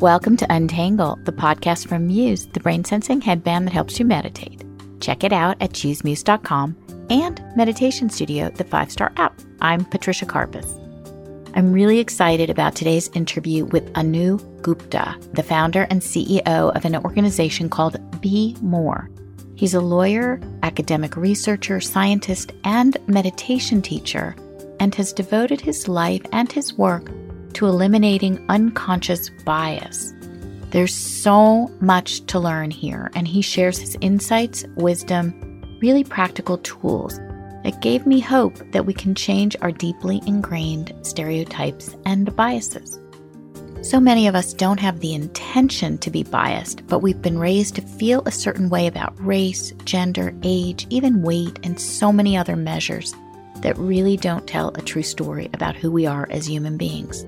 Welcome to Untangle, the podcast from Muse, the brain sensing headband that helps you meditate. Check it out at choosemuse.com and Meditation Studio, the five star app. I'm Patricia Karpas. I'm really excited about today's interview with Anu Gupta, the founder and CEO of an organization called Be More. He's a lawyer, academic researcher, scientist, and meditation teacher, and has devoted his life and his work to eliminating unconscious bias. There's so much to learn here, and he shares his insights, wisdom, really practical tools that gave me hope that we can change our deeply ingrained stereotypes and biases. So many of us don't have the intention to be biased, but we've been raised to feel a certain way about race, gender, age, even weight, and so many other measures that really don't tell a true story about who we are as human beings.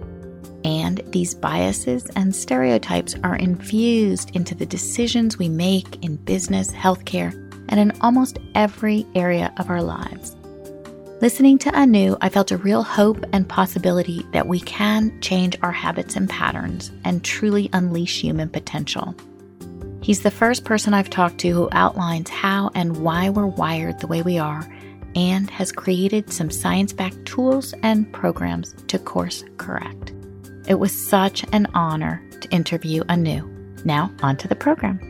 And these biases and stereotypes are infused into the decisions we make in business, healthcare, and in almost every area of our lives. Listening to Anu, I felt a real hope and possibility that we can change our habits and patterns and truly unleash human potential. He's the first person I've talked to who outlines how and why we're wired the way we are and has created some science backed tools and programs to course correct. It was such an honor to interview Anu. Now, on to the program.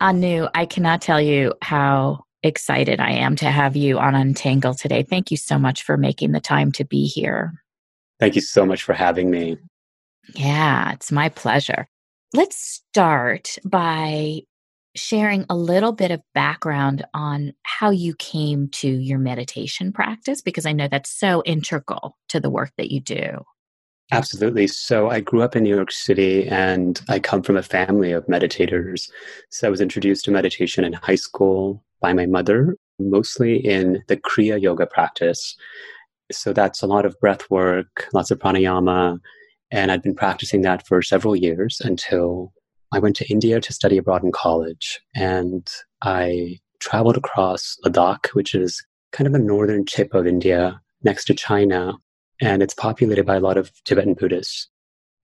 Anu, I cannot tell you how excited I am to have you on Untangle today. Thank you so much for making the time to be here. Thank you so much for having me. Yeah, it's my pleasure. Let's start by sharing a little bit of background on how you came to your meditation practice, because I know that's so integral to the work that you do. Absolutely. So I grew up in New York City and I come from a family of meditators. So I was introduced to meditation in high school by my mother, mostly in the Kriya yoga practice. So that's a lot of breath work, lots of pranayama. And I'd been practicing that for several years until I went to India to study abroad in college, and I traveled across Ladakh, which is kind of the northern tip of India next to China, and it's populated by a lot of Tibetan Buddhists.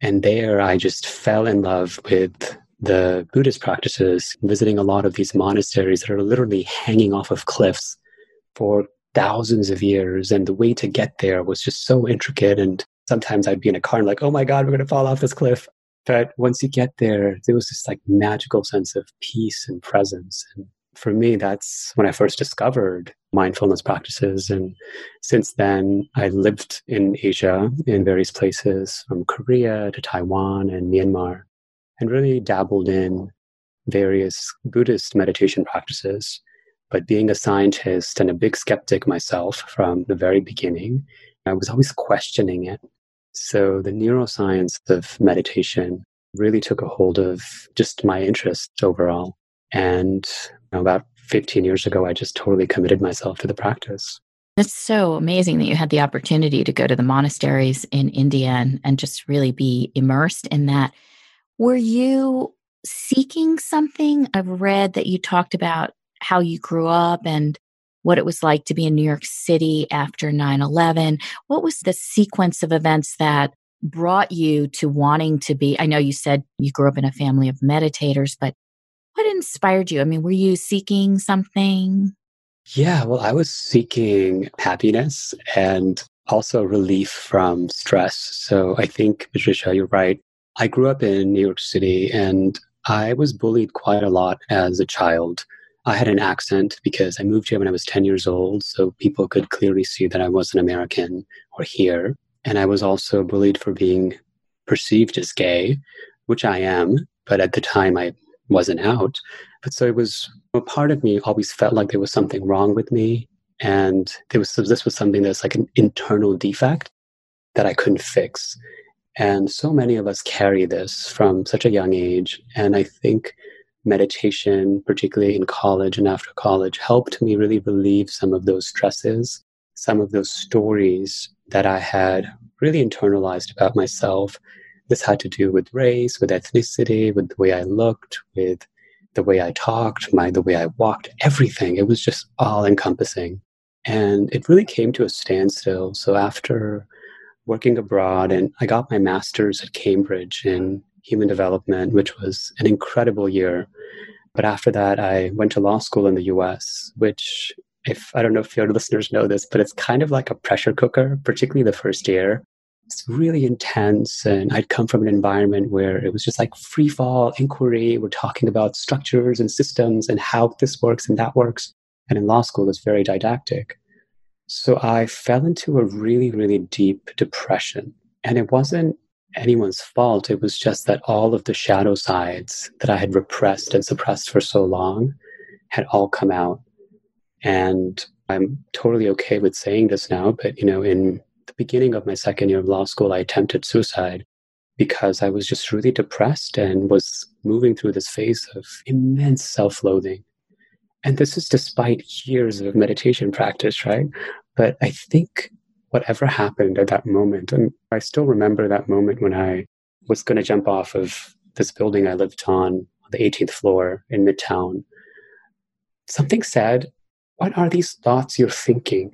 And there I just fell in love with the Buddhist practices, visiting a lot of these monasteries that are literally hanging off of cliffs for thousands of years. And the way to get there was just so intricate. And sometimes I'd be in a car and like, oh my God, we're going to fall off this cliff. But once you get there, there was this like magical sense of peace and presence. And for me, that's when I first discovered mindfulness practices. And since then, I lived in Asia in various places from Korea to Taiwan and Myanmar and really dabbled in various Buddhist meditation practices. But being a scientist and a big skeptic myself from the very beginning, I was always questioning it so the neuroscience of meditation really took a hold of just my interest overall. And about 15 years ago, I just totally committed myself to the practice. It's so amazing that you had the opportunity to go to the monasteries in India and, and just really be immersed in that. Were you seeking something? I've read that you talked about how you grew up and what it was like to be in New York City after 9 11. What was the sequence of events that brought you to wanting to be? I know you said you grew up in a family of meditators, but what inspired you? I mean, were you seeking something? Yeah, well, I was seeking happiness and also relief from stress. So I think, Patricia, you're right. I grew up in New York City and I was bullied quite a lot as a child. I had an accent because I moved here when I was 10 years old, so people could clearly see that I was an American or here. And I was also bullied for being perceived as gay, which I am, but at the time I wasn't out. But so it was a part of me always felt like there was something wrong with me. And there was this was something that's like an internal defect that I couldn't fix. And so many of us carry this from such a young age. And I think meditation, particularly in college and after college, helped me really relieve some of those stresses, some of those stories that I had really internalized about myself. This had to do with race, with ethnicity, with the way I looked, with the way I talked, my the way I walked, everything. It was just all encompassing. And it really came to a standstill. So after working abroad and I got my master's at Cambridge in human development, which was an incredible year. But after that, I went to law school in the US, which, if I don't know if your listeners know this, but it's kind of like a pressure cooker, particularly the first year. It's really intense. And I'd come from an environment where it was just like free fall inquiry. We're talking about structures and systems and how this works and that works. And in law school, it's very didactic. So I fell into a really, really deep depression. And it wasn't anyone's fault. It was just that all of the shadow sides that I had repressed and suppressed for so long had all come out. And I'm totally okay with saying this now, but you know, in the beginning of my second year of law school, I attempted suicide because I was just really depressed and was moving through this phase of immense self loathing. And this is despite years of meditation practice, right? But I think whatever happened at that moment, and I still remember that moment when I was going to jump off of this building I lived on, the 18th floor in Midtown. Something said, What are these thoughts you're thinking?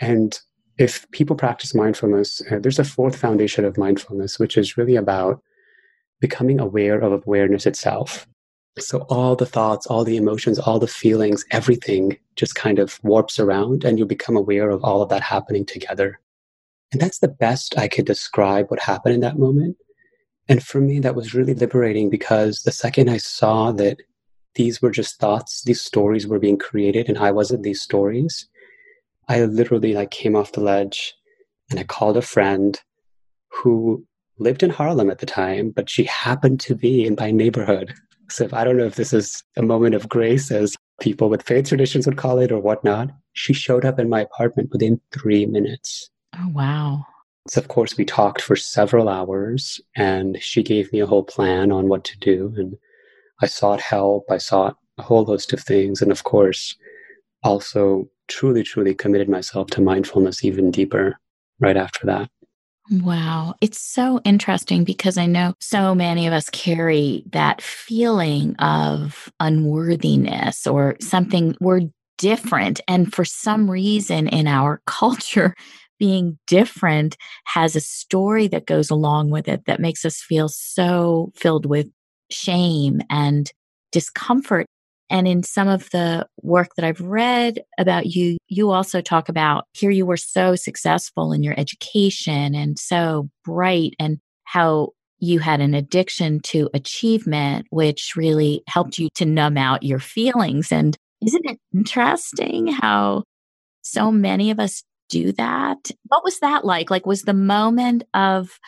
And if people practice mindfulness, uh, there's a fourth foundation of mindfulness, which is really about becoming aware of awareness itself. So all the thoughts, all the emotions, all the feelings, everything just kind of warps around and you become aware of all of that happening together. And that's the best I could describe what happened in that moment. And for me, that was really liberating because the second I saw that these were just thoughts, these stories were being created and I wasn't these stories, I literally like came off the ledge and I called a friend who lived in Harlem at the time, but she happened to be in my neighborhood. So if I don't know if this is a moment of grace, as people with faith traditions would call it, or whatnot, she showed up in my apartment within three minutes. Oh, wow. So, of course, we talked for several hours and she gave me a whole plan on what to do. And I sought help, I sought a whole host of things. And of course, also truly, truly committed myself to mindfulness even deeper right after that. Wow. It's so interesting because I know so many of us carry that feeling of unworthiness or something we're different. And for some reason in our culture, being different has a story that goes along with it that makes us feel so filled with shame and discomfort. And in some of the work that I've read about you, you also talk about here you were so successful in your education and so bright, and how you had an addiction to achievement, which really helped you to numb out your feelings. And isn't it interesting how so many of us do that? What was that like? Like, was the moment of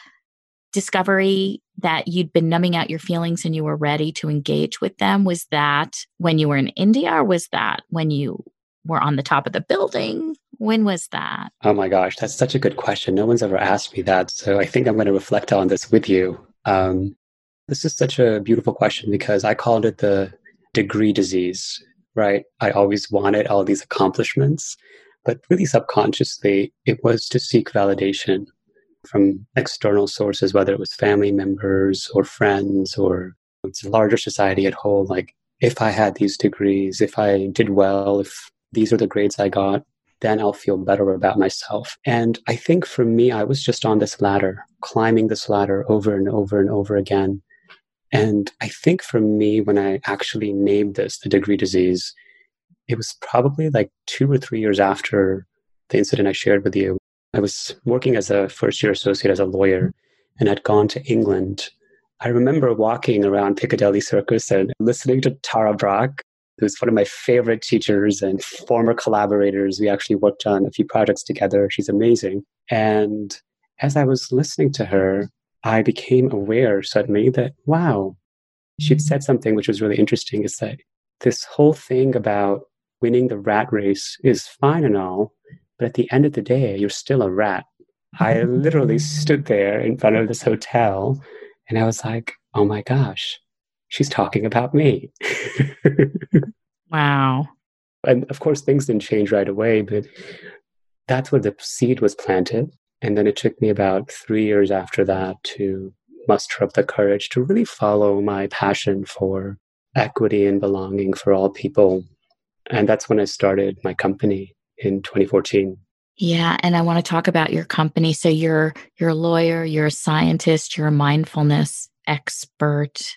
discovery that you'd been numbing out your feelings and you were ready to engage with them? Was that when you were in India or was that when you were on the top of the building? When was that? Oh my gosh, that's such a good question. No one's ever asked me that. So I think I'm going to reflect on this with you. Um, this is such a beautiful question because I called it the degree disease, right? I always wanted all these accomplishments, but really subconsciously, it was to seek validation from external sources, whether it was family members or friends or it's a larger society at whole. Like, if I had these degrees, if I did well, if these are the grades I got, then I'll feel better about myself. And I think for me, I was just on this ladder, climbing this ladder over and over and over again. And I think for me, when I actually named this the degree disease, it was probably like two or three years after the incident I shared with you. I was working as a first year associate as a lawyer and had gone to England. I remember walking around Piccadilly Circus and listening to Tara Brach, who's one of my favorite teachers and former collaborators. We actually worked on a few projects together. She's amazing. And as I was listening to her, I became aware suddenly that, wow, she'd said something which was really interesting is that this whole thing about winning the rat race is fine and all, but at the end of the day, you're still a rat. I literally stood there in front of this hotel and I was like, oh my gosh, she's talking about me. wow. And of course, things didn't change right away, but that's where the seed was planted. And then it took me about three years after that to muster up the courage to really follow my passion for equity and belonging for all people and that's when I started my company in 2014. Yeah, and I want to talk about your company. So you're you're a lawyer, you're a scientist, you're a mindfulness expert.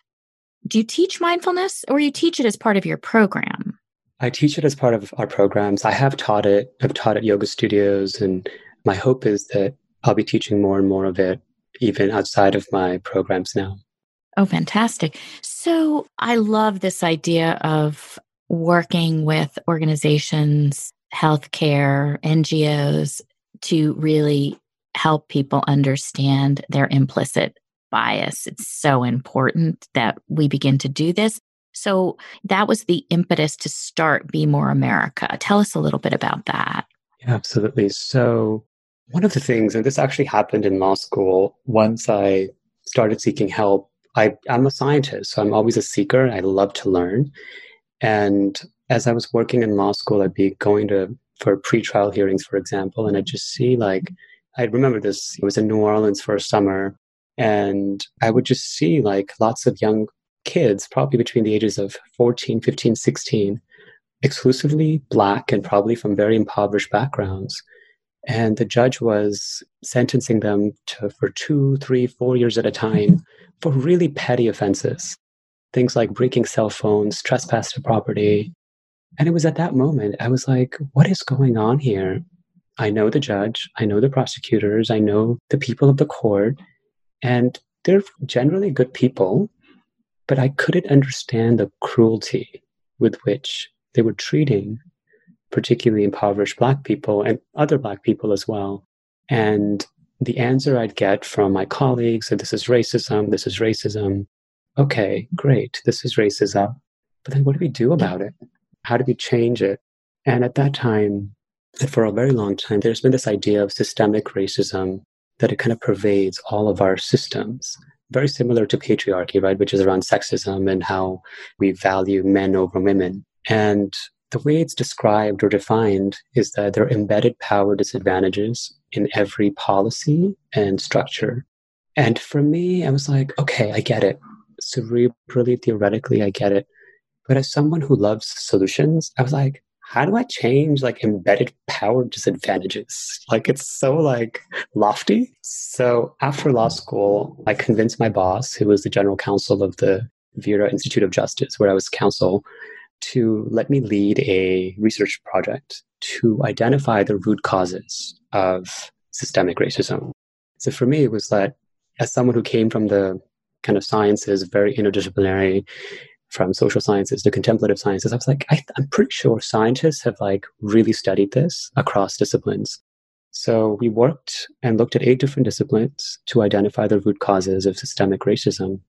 Do you teach mindfulness or you teach it as part of your program? I teach it as part of our programs. I have taught it. I've taught at yoga studios and my hope is that I'll be teaching more and more of it even outside of my programs now. Oh, fantastic. So I love this idea of working with organizations healthcare, NGOs to really help people understand their implicit bias. It's so important that we begin to do this. So that was the impetus to start Be More with Anu. Tell us a little bit about that. Yeah, absolutely. So, one of the things, and this actually happened in law school, once I started seeking help, I, I'm a scientist, so I'm always a seeker. I love to learn. And as I was working in law school, I'd be going to for pre-trial hearings, for example, and I'd just see like I remember this. It was in New Orleans for a summer, and I would just see like lots of young kids, probably between the ages of 14, 15, 16, exclusively black and probably from very impoverished backgrounds. And the judge was sentencing them to for two, three, four years at a time for really petty offenses. Things like breaking cell phones, trespass to property, and it was at that moment I was like, what is going on here? I know the judge, I know the prosecutors, I know the people of the court, and they're generally good people, but I couldn't understand the cruelty with which they were treating particularly impoverished Black people and other Black people as well. And the answer I'd get from my colleagues that this is racism, this is racism. Okay, great, this is racism. But then what do we do about it? How do we change it? And at that time, and for a very long time, there's been this idea of systemic racism that it kind of pervades all of our systems. Very similar to patriarchy, right? Which is around sexism and how we value men over women. And the way it's described or defined is that there are embedded power disadvantages in every policy and structure. And for me, I was like, okay, I get it. Cerebrally, theoretically, I get it. But as someone who loves solutions, I was like, how do I change like embedded power disadvantages? Like it's so like lofty. So after law school, I convinced my boss, who was the general counsel of the Vera Institute of Justice, where I was counsel, to let me lead a research project to identify the root causes of systemic racism. So for me, it was that as someone who came from the kind of sciences, very interdisciplinary, from social sciences to contemplative sciences, I was like, I, I'm pretty sure scientists have like really studied this across disciplines. So we worked and looked at eight different disciplines to identify the root causes of systemic racism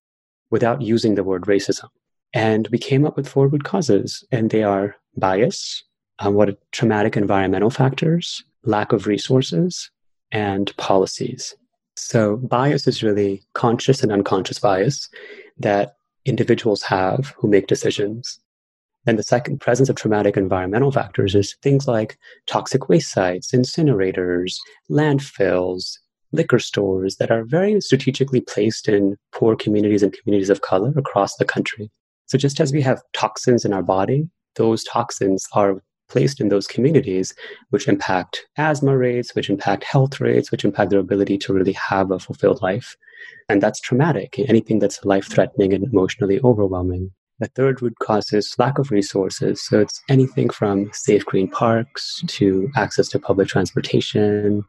without using the word racism. And we came up with four root causes, and they are bias, um, what traumatic environmental factors, lack of resources, and policies. So bias is really conscious and unconscious bias that individuals have who make decisions. And the second presence of traumatic environmental factors is things like toxic waste sites, incinerators, landfills, liquor stores that are very strategically placed in poor communities and communities of color across the country. So just as we have toxins in our body, those toxins are placed in those communities, which impact asthma rates, which impact health rates, which impact their ability to really have a fulfilled life. And that's traumatic, anything that's life threatening and emotionally overwhelming. The third root cause is lack of resources. So it's anything from safe green parks to access to public transportation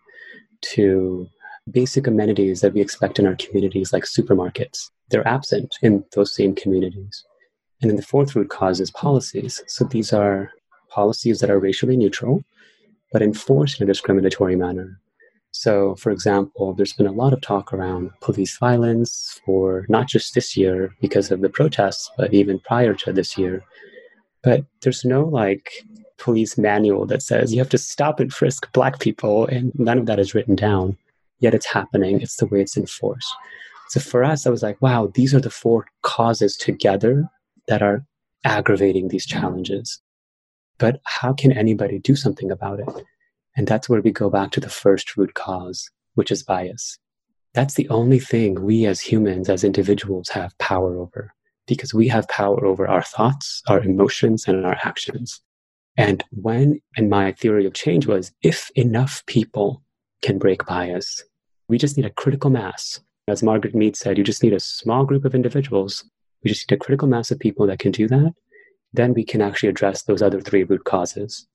to basic amenities that we expect in our communities, like supermarkets. They're absent in those same communities. And then the fourth root cause is policies. So these are policies that are racially neutral, but enforced in a discriminatory manner. So, for example, there's been a lot of talk around police violence for not just this year because of the protests, but even prior to this year. But there's no like police manual that says you have to stop and frisk black people, and none of that is written down. Yet it's happening. It's the way it's enforced. So for us, I was like, wow, these are the four causes together that are aggravating these challenges. But how can anybody do something about it? And that's where we go back to the first root cause, which is bias. That's the only thing we as humans, as individuals, have power over because we have power over our thoughts, our emotions, and our actions. And when, and my theory of change was if enough people can break bias, we just need a critical mass. As Margaret Mead said, you just need a small group of individuals. We just need a critical mass of people that can do that. Then we can actually address those other three root causes.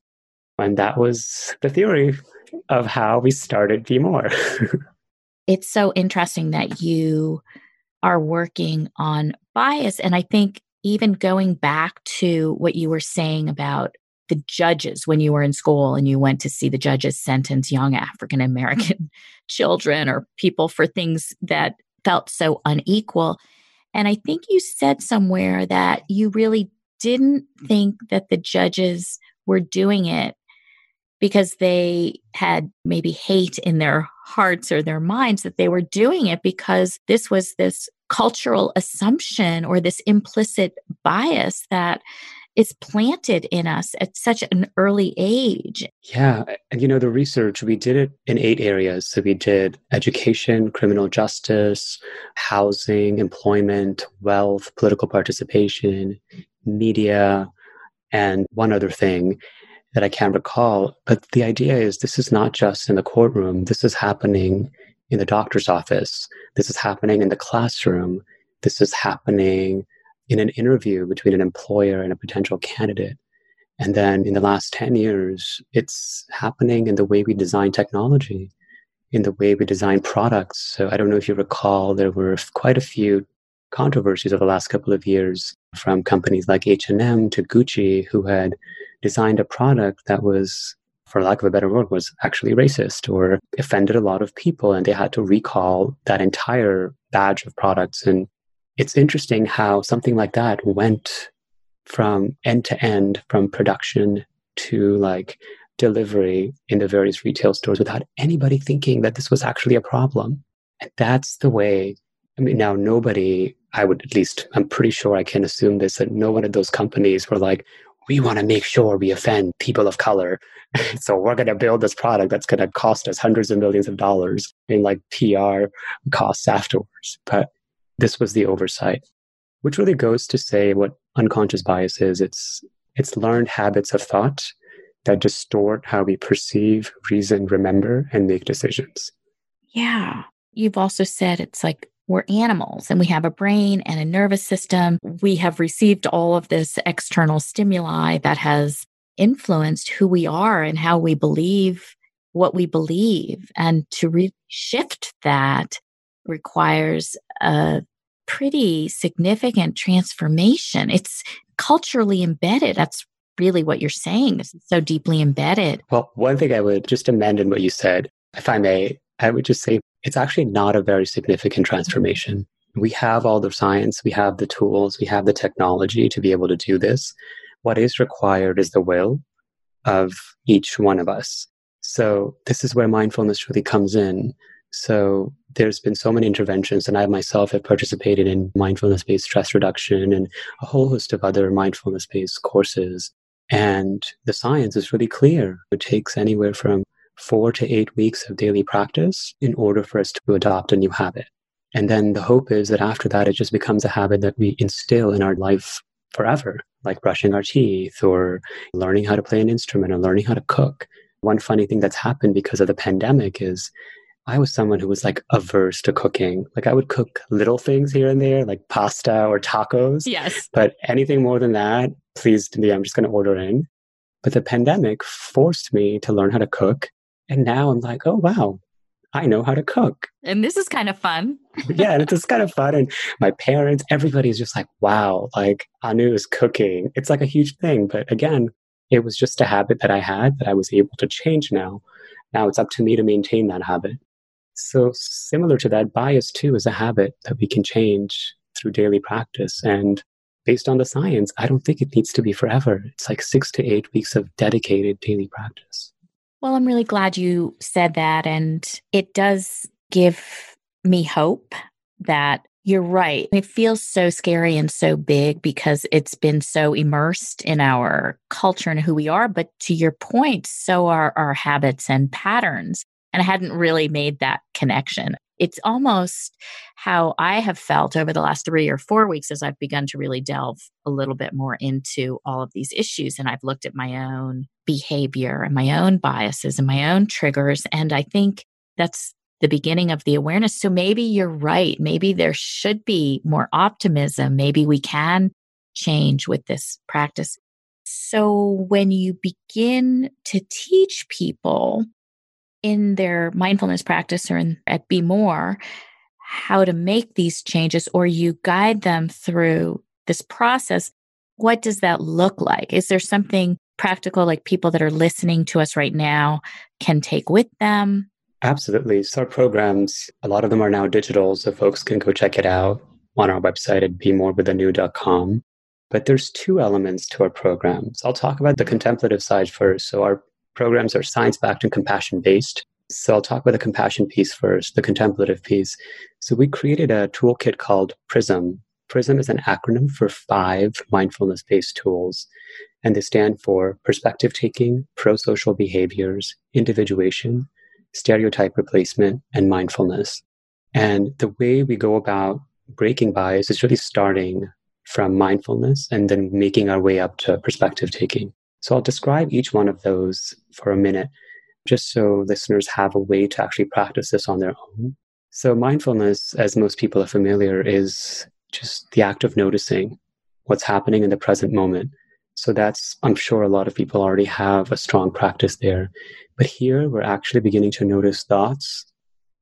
And that was the theory of how we started Be More. it's so interesting that you are working on bias. And I think even going back to what you were saying about the judges when you were in school and you went to see the judges sentence young African American children or people for things that felt so unequal. And I think you said somewhere that you really didn't think that the judges were doing it because they had maybe hate in their hearts or their minds, that they were doing it because this was this cultural assumption or this implicit bias that is planted in us at such an early age. Yeah. And you know, the research, we did it in eight areas. So we did education, criminal justice, housing, employment, wealth, political participation, media, and one other thing that I can't recall. But the idea is this is not just in the courtroom, this is happening in the doctor's office, this is happening in the classroom, this is happening in an interview between an employer and a potential candidate. And then in the last 10 years, it's happening in the way we design technology, in the way we design products. So I don't know if you recall, there were quite a few controversies over the last couple of years from companies like H&M to Gucci who had designed a product that was for lack of a better word was actually racist or offended a lot of people and they had to recall that entire badge of products and it's interesting how something like that went from end to end, from production to like delivery in the various retail stores without anybody thinking that this was actually a problem. And that's the way, I mean, now nobody, I would at least, I'm pretty sure I can assume this, that no one of those companies were like, we want to make sure we offend people of color. so we're going to build this product that's going to cost us hundreds of millions of dollars in like PR costs afterwards. But this was the oversight, which really goes to say what unconscious bias is. It's, it's learned habits of thought that distort how we perceive, reason, remember, and make decisions. Yeah. You've also said it's like we're animals and we have a brain and a nervous system. We have received all of this external stimuli that has influenced who we are and how we believe what we believe. And to shift that requires a pretty significant transformation. It's culturally embedded. That's really what you're saying. Is so deeply embedded. Well, one thing I would just amend in what you said, if I may, I would just say it's actually not a very significant transformation. We have all the science, we have the tools, we have the technology to be able to do this. What is required is the will of each one of us. So, this is where mindfulness really comes in. So there's been so many interventions, and I myself have participated in mindfulness based stress reduction and a whole host of other mindfulness based courses. And the science is really clear. It takes anywhere from four to eight weeks of daily practice in order for us to adopt a new habit. And then the hope is that after that, it just becomes a habit that we instill in our life forever, like brushing our teeth or learning how to play an instrument or learning how to cook. One funny thing that's happened because of the pandemic is I was someone who was like averse to cooking. Like I would cook little things here and there, like pasta or tacos. Yes. But anything more than that, please, me, I'm just going to order in. But the pandemic forced me to learn how to cook. And now I'm like, oh, wow, I know how to cook. And this is kind of fun. yeah, and it's just kind of fun. And my parents, everybody's just like, wow, like Anu is cooking. It's like a huge thing. But again, it was just a habit that I had that I was able to change now. Now it's up to me to maintain that habit. So, similar to that, bias too is a habit that we can change through daily practice. And based on the science, I don't think it needs to be forever. It's like six to eight weeks of dedicated daily practice. Well, I'm really glad you said that. And it does give me hope that you're right. It feels so scary and so big because it's been so immersed in our culture and who we are. But to your point, so are our habits and patterns. And I hadn't really made that connection. It's almost how I have felt over the last three or four weeks as I've begun to really delve a little bit more into all of these issues. And I've looked at my own behavior and my own biases and my own triggers. And I think that's the beginning of the awareness. So maybe you're right. Maybe there should be more optimism. Maybe we can change with this practice. So when you begin to teach people in their mindfulness practice or in, at Be More how to make these changes, or you guide them through this process, what does that look like? Is there something practical, like people that are listening to us right now can take with them? Absolutely. So, our programs, a lot of them are now digital, so folks can go check it out on our website at bemorewithanu.com. But there's two elements to our programs. I'll talk about the contemplative side first. So, our programs are science backed and compassion based. So I'll talk about the compassion piece first, the contemplative piece. So we created a toolkit called PRISM. PRISM is an acronym for five mindfulness based tools, and they stand for perspective taking, pro social behaviors, individuation, stereotype replacement, and mindfulness. And the way we go about breaking bias is really starting from mindfulness and then making our way up to perspective taking. So I'll describe each one of those for a minute, just so listeners have a way to actually practice this on their own. So, mindfulness, as most people are familiar, is just the act of noticing what's happening in the present moment. So, that's, I'm sure a lot of people already have a strong practice there. But here, we're actually beginning to notice thoughts,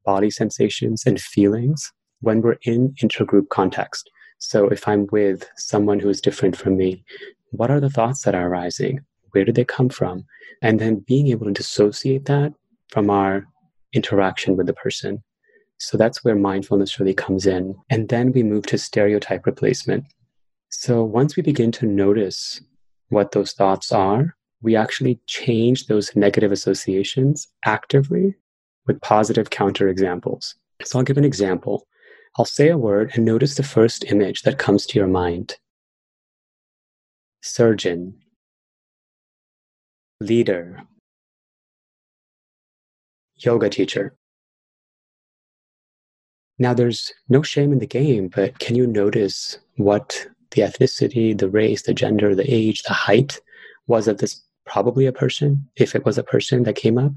body sensations, and feelings when we're in intergroup context. So, if I'm with someone who is different from me, what are the thoughts that are arising? Where did they come from? And then being able to dissociate that from our interaction with the person. So that's where mindfulness really comes in. And then we move to stereotype replacement. So once we begin to notice what those thoughts are, we actually change those negative associations actively with positive counterexamples. So I'll give an example. I'll say a word and notice the first image that comes to your mind surgeon, leader, yoga teacher. Now, there's no shame in the game, but can you notice what the ethnicity, the race, the gender, the age, the height was of this probably a person, if it was a person that came up?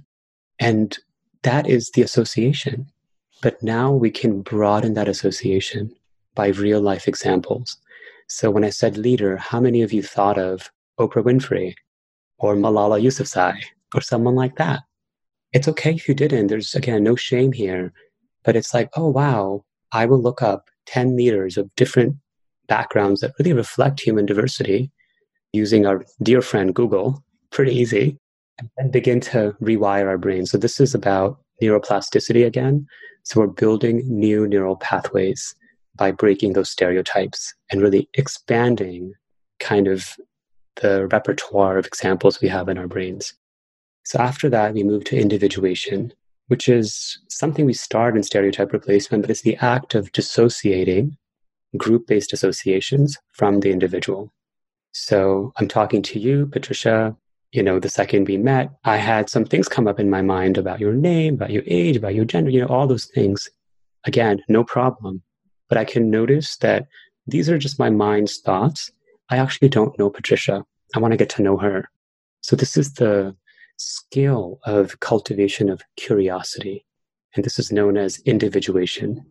And that is the association. But now we can broaden that association by real life examples. So when I said leader, how many of you thought of Oprah Winfrey or Malala Yousafzai or someone like that? It's okay if you didn't. There's again no shame here, but it's like, oh wow, I will look up 10 leaders of different backgrounds that really reflect human diversity using our dear friend Google. Pretty easy. And begin to rewire our brains. So this is about neuroplasticity again. So we're building new neural pathways by breaking those stereotypes and really expanding kind of the repertoire of examples we have in our brains. So after that, we move to individuation, which is something we start in stereotype replacement, but it's the act of dissociating group based associations from the individual. So I'm talking to you, Patricia. You know, the second we met, I had some things come up in my mind about your name, about your age, about your gender, you know, all those things. Again, no problem but I can notice that these are just my mind's thoughts. I actually don't know Patricia. I want to get to know her. So this is the skill of cultivation of curiosity. And this is known as individuation.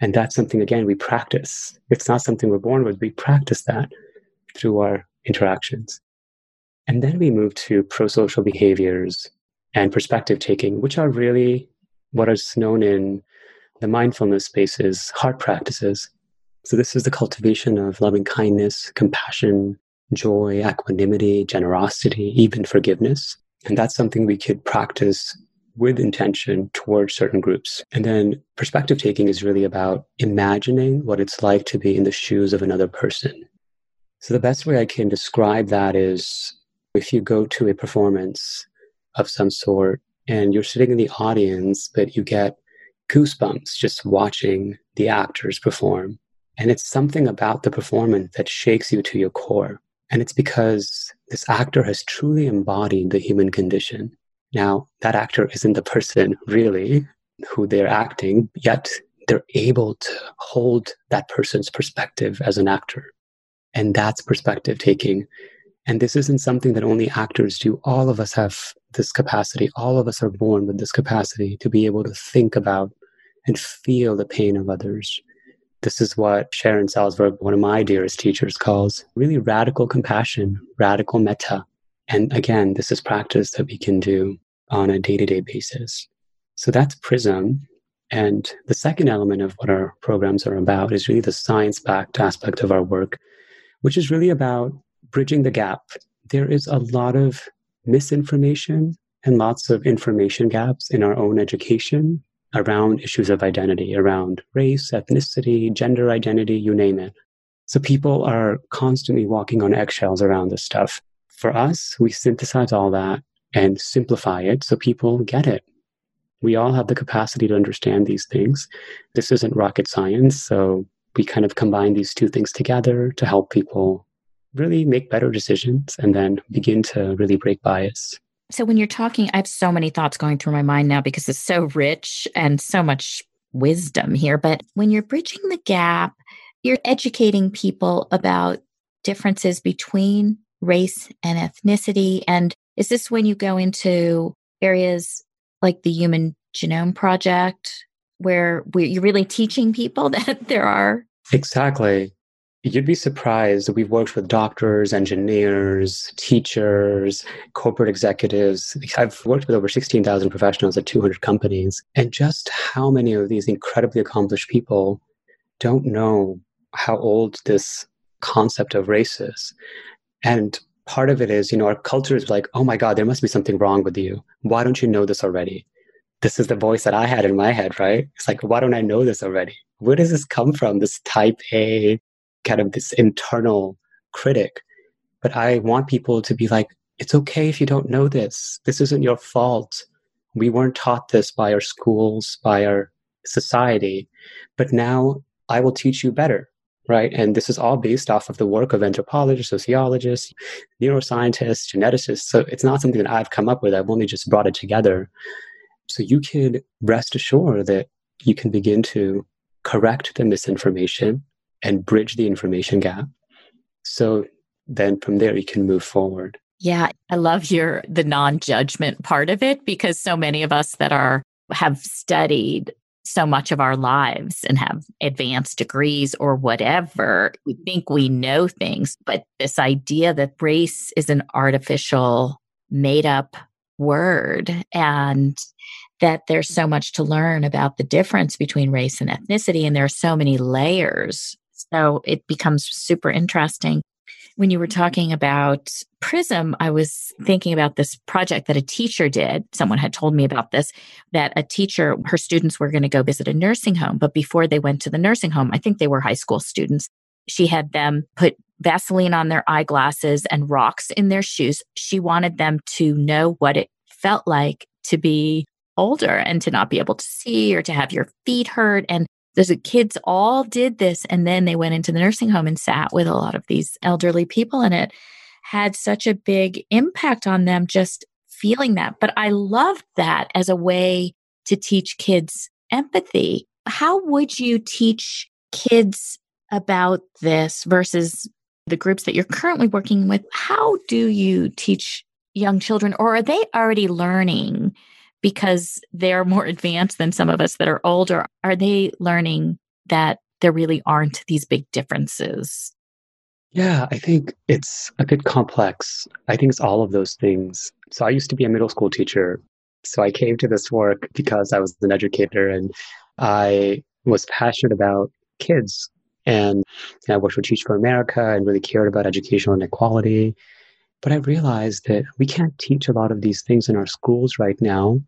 And that's something, again, we practice. It's not something we're born with. We practice that through our interactions. And then we move to pro social behaviors and perspective taking, which are really what is known in the mindfulness space is heart practices. So, this is the cultivation of loving kindness, compassion, joy, equanimity, generosity, even forgiveness. And that's something we could practice with intention towards certain groups. And then perspective taking is really about imagining what it's like to be in the shoes of another person. So, the best way I can describe that is if you go to a performance of some sort and you're sitting in the audience, but you get goosebumps just watching the actors perform. And it's something about the performance that shakes you to your core. And it's because this actor has truly embodied the human condition. Now, that actor isn't the person really, who they're acting, yet they're able to hold that person's perspective as an actor. And that's perspective taking. And this isn't something that only actors do. All of us have this capacity. All of us are born with this capacity to be able to think about and feel the pain of others. This is what Sharon Salzberg, one of my dearest teachers, calls really radical compassion, radical metta. And again, this is practice that we can do on a day to day basis. So that's PRISM. And the second element of what our programs are about is really the science backed aspect of our work, which is really about bridging the gap. There is a lot of misinformation and lots of information gaps in our own education around issues of identity, around race, ethnicity, gender identity, you name it. So people are constantly walking on eggshells around this stuff. For us, we synthesize all that and simplify it so people get it. We all have the capacity to understand these things. This isn't rocket science. So we kind of combine these two things together to help people really make better decisions and then begin to really break bias. So, when you're talking, I have so many thoughts going through my mind now because it's so rich and so much wisdom here. But when you're bridging the gap, you're educating people about differences between race and ethnicity. And is this when you go into areas like the Human Genome Project, where you're really teaching people that there are? Exactly. You'd be surprised. That we've worked with doctors, engineers, teachers, corporate executives. I've worked with over 16,000 professionals at 200 companies. And just how many of these incredibly accomplished people don't know how old this concept of race is? And part of it is, you know, our culture is like, oh my God, there must be something wrong with you. Why don't you know this already? This is the voice that I had in my head, right? It's like, why don't I know this already? Where does this come from? This type A kind of this internal critic. But I want people to be like, it's okay if you don't know this. This isn't your fault. We weren't taught this by our schools, by our society. But now I will teach you better, right? And this is all based off of the work of anthropologists, sociologists, neuroscientists, geneticists. So it's not something that I've come up with. I've only just brought it together. So you can rest assured that you can begin to correct the misinformation and bridge the information gap. So then from there you can move forward. Yeah, I love your the non-judgment part of it because so many of us that are have studied so much of our lives and have advanced degrees or whatever, we think we know things, but this idea that race is an artificial made up word and that there's so much to learn about the difference between race and ethnicity and there are so many layers so it becomes super interesting. When you were mm-hmm. talking about Prism, I was thinking about this project that a teacher did. Someone had told me about this that a teacher, her students were going to go visit a nursing home. But before they went to the nursing home, I think they were high school students, she had them put Vaseline on their eyeglasses and rocks in their shoes. She wanted them to know what it felt like to be older and to not be able to see or to have your feet hurt. And the kids all did this and then they went into the nursing home and sat with a lot of these elderly people and it had such a big impact on them just feeling that. But i loved that as a way to teach kids empathy. How would you teach kids about this versus the groups that you're currently working with? How do you teach young children or are they already learning because they're more advanced than some of us that are older, are they learning that there really aren't these big differences? Yeah, I think it's a bit complex. I think it's all of those things. So I used to be a middle school teacher. So I came to this work because I was an educator and I was passionate about kids. And I worked for Teach for America and really cared about educational inequality. But I realized that we can't teach a lot of these things in our schools right now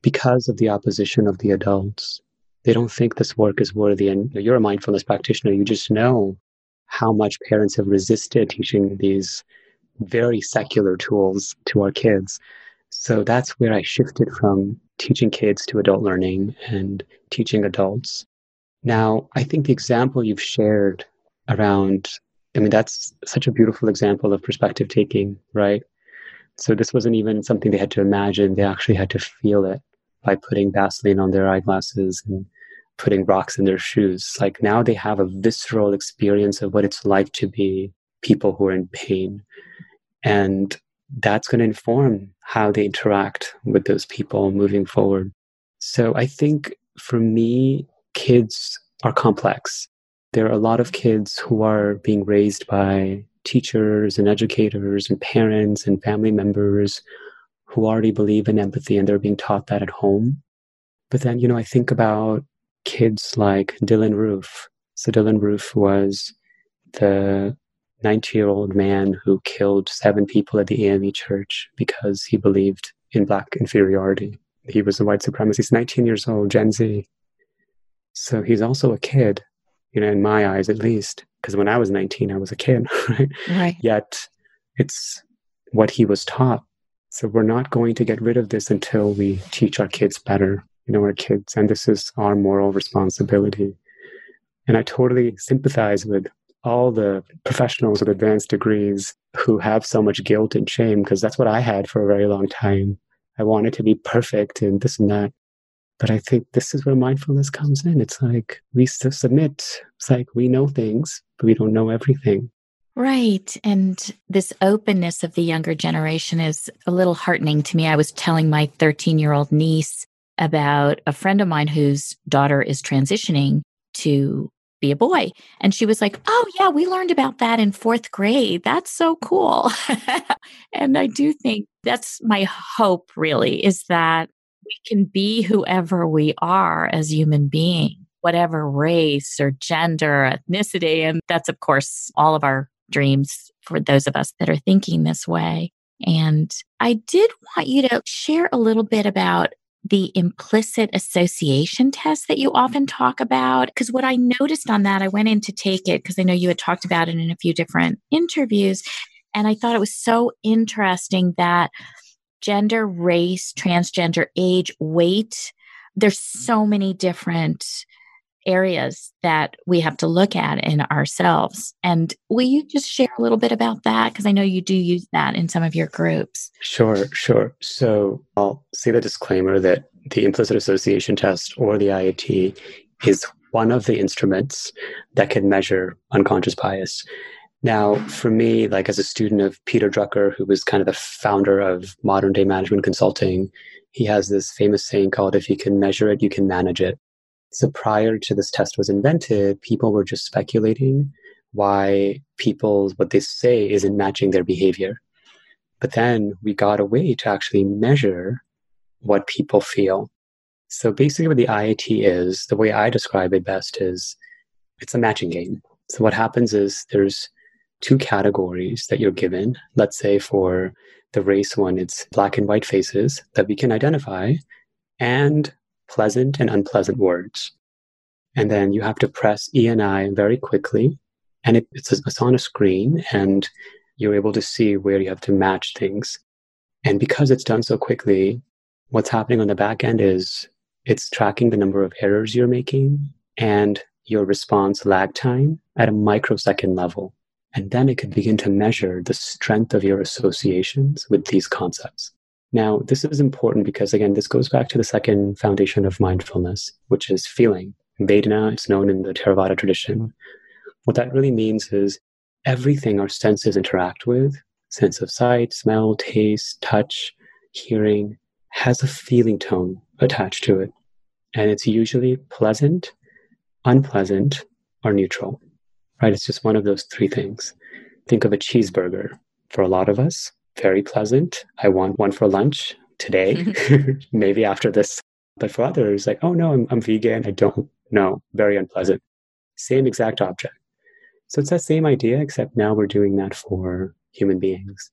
because of the opposition of the adults. They don't think this work is worthy. And you're a mindfulness practitioner. You just know how much parents have resisted teaching these very secular tools to our kids. So that's where I shifted from teaching kids to adult learning and teaching adults. Now, I think the example you've shared around, I mean, that's such a beautiful example of perspective taking, right? So this wasn't even something they had to imagine, they actually had to feel it. by putting Vaseline on their eyeglasses and putting rocks in their shoes. Like now they have a visceral experience of what it's like to be people who are in pain. And that's going to inform how they interact with those people moving forward. So I think for me, kids are complex. There are a lot of kids who are being raised by teachers and educators and parents and family members who already believe in empathy and they're being taught that at home. But then, you know, I think about kids like Dylann Roof. So Dylann Roof was the 90 year old man who killed seven people at the AME church because he believed in black inferiority. He was a white supremacist. He's 19 years old, Gen Z. So he's also a kid, you know, in my eyes at least, because when I was 19, I was a kid, right? Right. Yet it's what he was taught. So we're not going to get rid of this until we teach our kids better you know, our kids, and this is our moral responsibility. And I totally sympathize with all the professionals with advanced degrees who have so much guilt and shame because that's what I had for a very long time. I wanted to be perfect and this and that. But I think this is where mindfulness comes in. It's like we submit. It's like we know things, but we don't know everything. Right. And this openness of the younger generation is a little heartening to me. I was telling my 13 year old niece about a friend of mine whose daughter is transitioning to be a boy. And she was like, Oh, yeah, we learned about that in fourth grade. That's so cool. and I do think that's my hope, really, is that we can be whoever we are as human beings, whatever race or gender, ethnicity. And that's, of course, all of our dreams for those of us that are thinking this way. And I did want you to share a little bit about the implicit association test that you often talk about. Because what I noticed on that, I went in to take it because I know you had talked about it in a few different interviews. And I thought it was so interesting that gender, race, transgender, age, weight, there's so many different areas that we have to look at in ourselves. And will you just share a little bit about that? Because I know you do use that in some of your groups. Sure, sure. So I'll say the disclaimer that the implicit association test or the IAT is one of the instruments that can measure unconscious bias. Now, for me, like as a student of Peter Drucker, who was kind of the founder of modern day management consulting, he has this famous saying called, if you can measure it, you can manage it. So prior to this test was invented, people were just speculating why people, what they say isn't matching their behavior. But then we got a way to actually measure what people feel. So basically what the IAT is, the way I describe it best is it's a matching game. So what happens is there's two categories that you're given. Let's say for the race one, it's black and white faces that we can identify and pleasant and unpleasant words. And then you have to press E and I very quickly. And it, it's, it's on a screen and you're able to see where you have to match things. And because it's done so quickly, what's happening on the back end is it's tracking the number of errors you're making and your response lag time at a microsecond level. And then it could begin to measure the strength of your associations with these concepts. Now, this is important because, again, this goes back to the second foundation of mindfulness, which is feeling. Vedana, it's known in the Theravada tradition. What that really means is everything our senses interact with sense of sight, smell, taste, touch, hearing has a feeling tone attached to it. And it's usually pleasant, unpleasant, or neutral, right? It's just one of those three things. Think of a cheeseburger. For a lot of us, very pleasant. I want one for lunch today, maybe after this. But for others, like, oh no, I'm, I'm vegan. I don't know. Very unpleasant. Same exact object. So it's that same idea, except now we're doing that for human beings.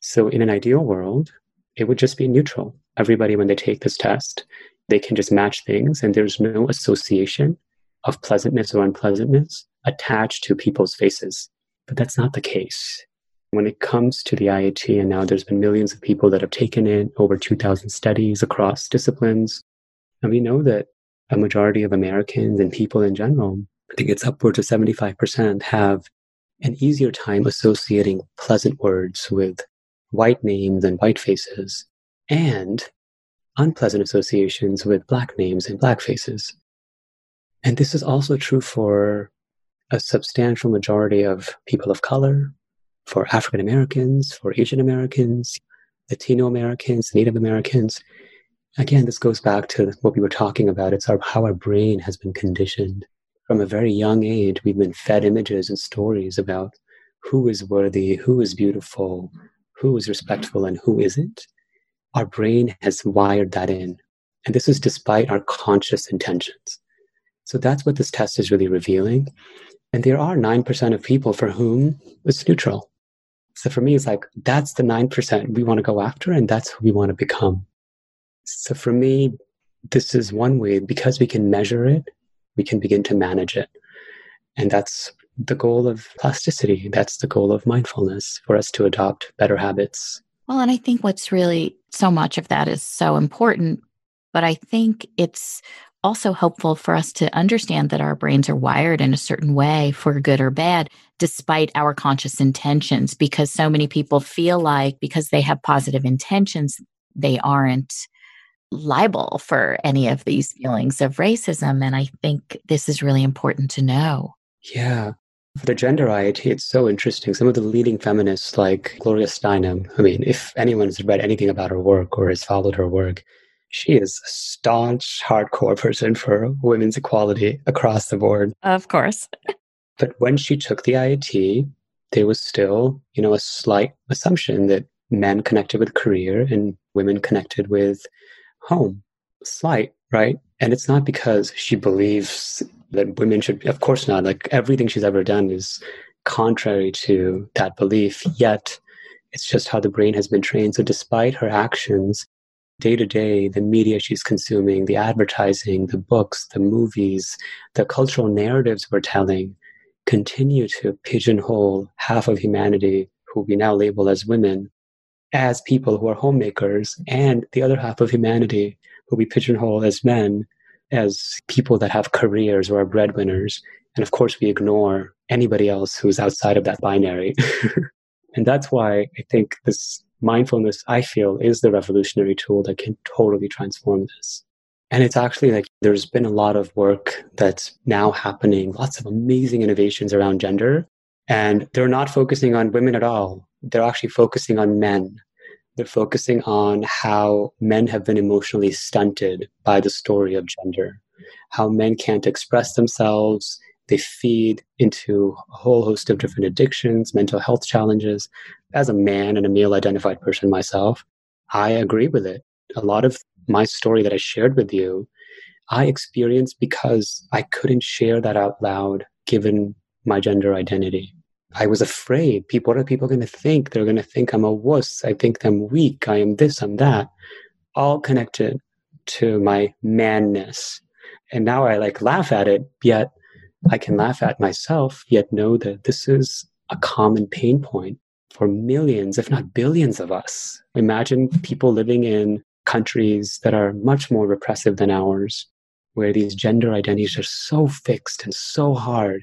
So in an ideal world, it would just be neutral. Everybody, when they take this test, they can just match things and there's no association of pleasantness or unpleasantness attached to people's faces. But that's not the case. When it comes to the IAT, and now there's been millions of people that have taken it, over 2,000 studies across disciplines, and we know that a majority of Americans and people in general, I think it's upwards of 75%, have an easier time associating pleasant words with white names and white faces. And unpleasant associations with Black names and Black faces. And this is also true for a substantial majority of people of color, for African Americans, for Asian Americans, Latino Americans, Native Americans. Again, this goes back to what we were talking about. It's our, how our brain has been conditioned. From a very young age, we've been fed images and stories about who is worthy, who is beautiful, who is respectful, and who isn't. Our brain has wired that in. And this is despite our conscious intentions. So that's what this test is really revealing. And there are 9% of people for whom it's neutral. So for me, it's like, that's the 9% we want to go after, and that's who we want to become. So for me, this is one way because we can measure it, we can begin to manage it. And that's the goal of plasticity. That's the goal of mindfulness for us to adopt better habits. Well, and I think what's really so much of that is so important, but I think it's also helpful for us to understand that our brains are wired in a certain way for good or bad, despite our conscious intentions, because so many people feel like because they have positive intentions, they aren't liable for any of these feelings of racism. And I think this is really important to know. Yeah. For the gender IAT, it's so interesting. Some of the leading feminists, like Gloria Steinem, I mean, if anyone has read anything about her work or has followed her work, she is a staunch, hardcore person for women's equality across the board. Of course. but when she took the IAT, there was still, you know, a slight assumption that men connected with career and women connected with home. Slight, right? And it's not because she believes that women should, of course not. Like everything she's ever done is contrary to that belief, yet it's just how the brain has been trained. So despite her actions, day to day, the media she's consuming, the advertising, the books, the movies, the cultural narratives we're telling continue to pigeonhole half of humanity, who we now label as women, as people who are homemakers, and the other half of humanity, who we pigeonhole as men, as people that have careers or are breadwinners. And of course, we ignore anybody else who's outside of that binary. and that's why I think this mindfulness, I feel, is the revolutionary tool that can totally transform this. And it's actually like there's been a lot of work that's now happening, lots of amazing innovations around gender. And they're not focusing on women at all. They're actually focusing on men. They're focusing on how men have been emotionally stunted by the story of gender, how men can't express themselves, they feed into a whole host of different addictions, mental health challenges. As a man and a male identified person myself, I agree with it. A lot of my story that I shared with you, I experienced because I couldn't share that out loud given my gender identity. I was afraid. People, what are people going to think? They're going to think I'm a wuss. I think I'm weak. I am this, I'm that. All connected to my manness. And now I like laugh at it, yet I can laugh at myself, yet know that this is a common pain point for millions, if not billions of us. Imagine people living in countries that are much more repressive than ours, where these gender identities are so fixed and so hard.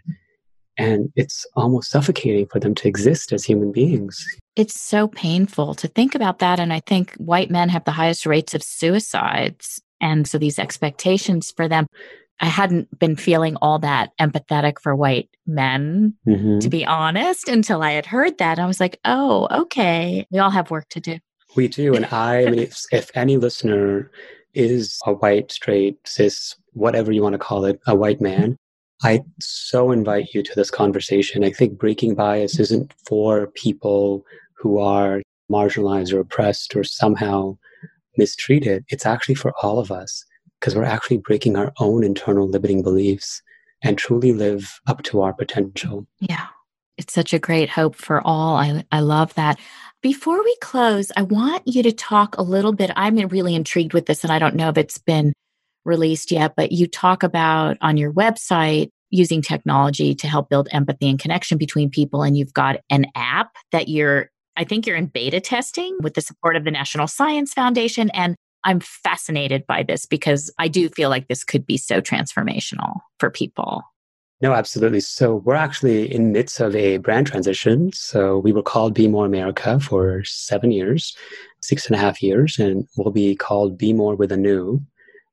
And it's almost suffocating for them to exist as human beings. It's so painful to think about that. And I think white men have the highest rates of suicides. And so these expectations for them I hadn't been feeling all that empathetic for white men, mm-hmm. to be honest, until I had heard that. I was like, oh, okay. We all have work to do. We do. And I, I mean, if, if any listener is a white, straight, cis, whatever you want to call it, a white man, I so invite you to this conversation. I think breaking bias isn't for people who are marginalized or oppressed or somehow mistreated. It's actually for all of us because we're actually breaking our own internal limiting beliefs and truly live up to our potential. Yeah. It's such a great hope for all. I, I love that. Before we close, I want you to talk a little bit. I'm really intrigued with this, and I don't know if it's been released yet, but you talk about on your website using technology to help build empathy and connection between people. And you've got an app that you're, I think you're in beta testing with the support of the National Science Foundation. And I'm fascinated by this because I do feel like this could be so transformational for people. No, absolutely. So we're actually in midst of a brand transition. So we were called Be More America for seven years. six and a half years and we'll be called Be More with Anu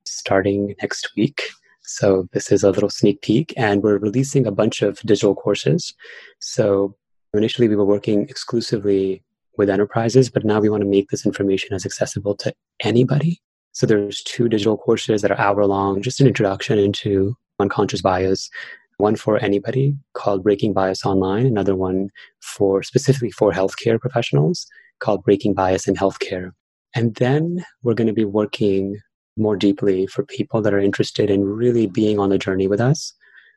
starting next week. So this is a little sneak peek, and we're releasing a bunch of digital courses. So initially, we were working exclusively with enterprises, but now we want to make this information as accessible to anybody. So there's two digital courses that are hour long, just an introduction into unconscious bias. One for anybody called Breaking Bias Online, another one for specifically for healthcare professionals called Breaking Bias in Healthcare. And then we're going to be working more deeply for people that are interested in really being on the journey with us.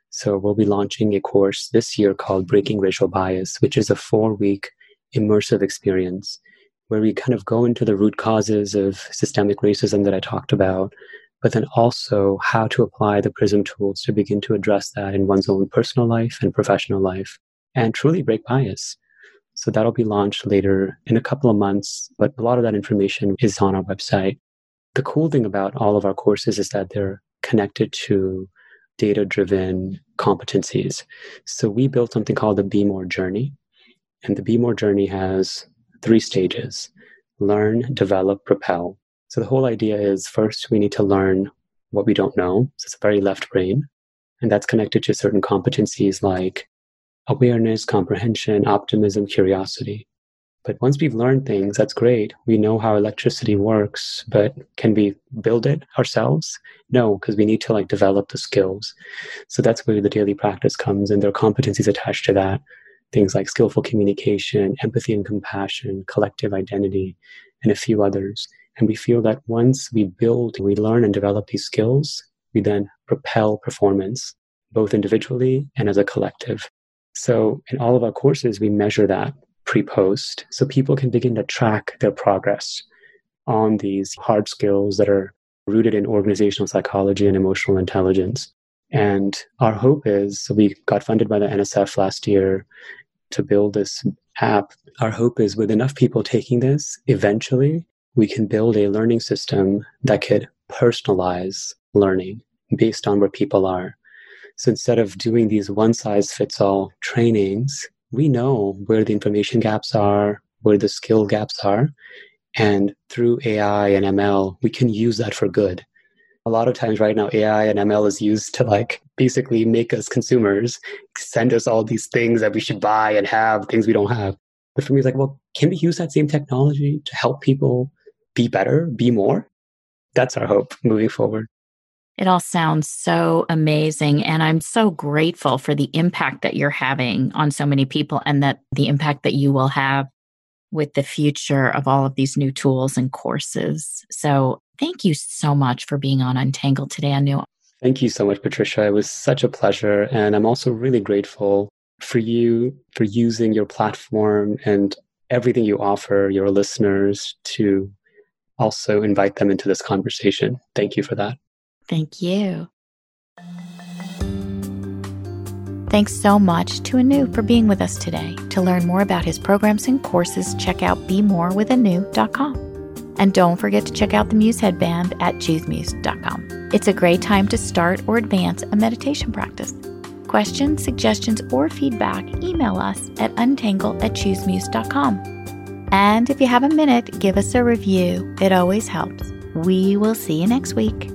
So we'll be launching a course this year called Breaking Racial Bias, which is a four week immersive experience where we kind of go into the root causes of systemic racism that I talked about, but then also how to apply the PRISM tools to begin to address that in one's own personal life and professional life and truly break bias. So that'll be launched later in a couple of months, but a lot of that information is on our website. The cool thing about all of our courses is that they're connected to data driven competencies. So we built something called the Be More Journey. And the Be More Journey has three stages learn, develop, propel. So the whole idea is first we need to learn what we don't know. So it's a very left brain. And that's connected to certain competencies like awareness, comprehension, optimism, curiosity. But once we've learned things, that's great. We know how electricity works, but can we build it ourselves? No, because we need to like develop the skills. So that's where the daily practice comes, and there are competencies attached to that. Things like skillful communication, empathy and compassion, collective identity, and a few others. And we feel that once we build, we learn and develop these skills, we then propel performance, both individually and as a collective. So in all of our courses, we measure that pre post so people can begin to track their progress on these hard skills that are rooted in organizational psychology and emotional intelligence. And our hope is so we got funded by the NSF last year to build this app. Our hope is with enough people taking this, eventually we can build a learning system that could personalize learning based on where people are. So instead of doing these one size fits all trainings, we know where the information gaps are, where the skill gaps are. And through AI and ML, we can use that for good. A lot of times right now, AI and ML is used to like basically make us consumers, send us all these things that we should buy and have, things we don't have. But for me, it's like, well, can we use that same technology to help people be better, be more? That's our hope moving forward. It all sounds so amazing. And I'm so grateful for the impact that you're having on so many people and that the impact that you will have with the future of all of these new tools and courses. So thank you so much for being on Untangled today, Anu. Thank you so much, Patricia. It was such a pleasure. And I'm also really grateful for you for using your platform and everything you offer your listeners to also invite them into this conversation. Thank you for that. Thank you. Thanks so much to Anu for being with us today. To learn more about his programs and courses, check out BeMoreWithAnu.com. And don't forget to check out the Muse headband at ChooseMuse.com. It's a great time to start or advance a meditation practice. Questions, suggestions, or feedback, email us at untangle at choosemuse.com. And if you have a minute, give us a review. It always helps. We will see you next week.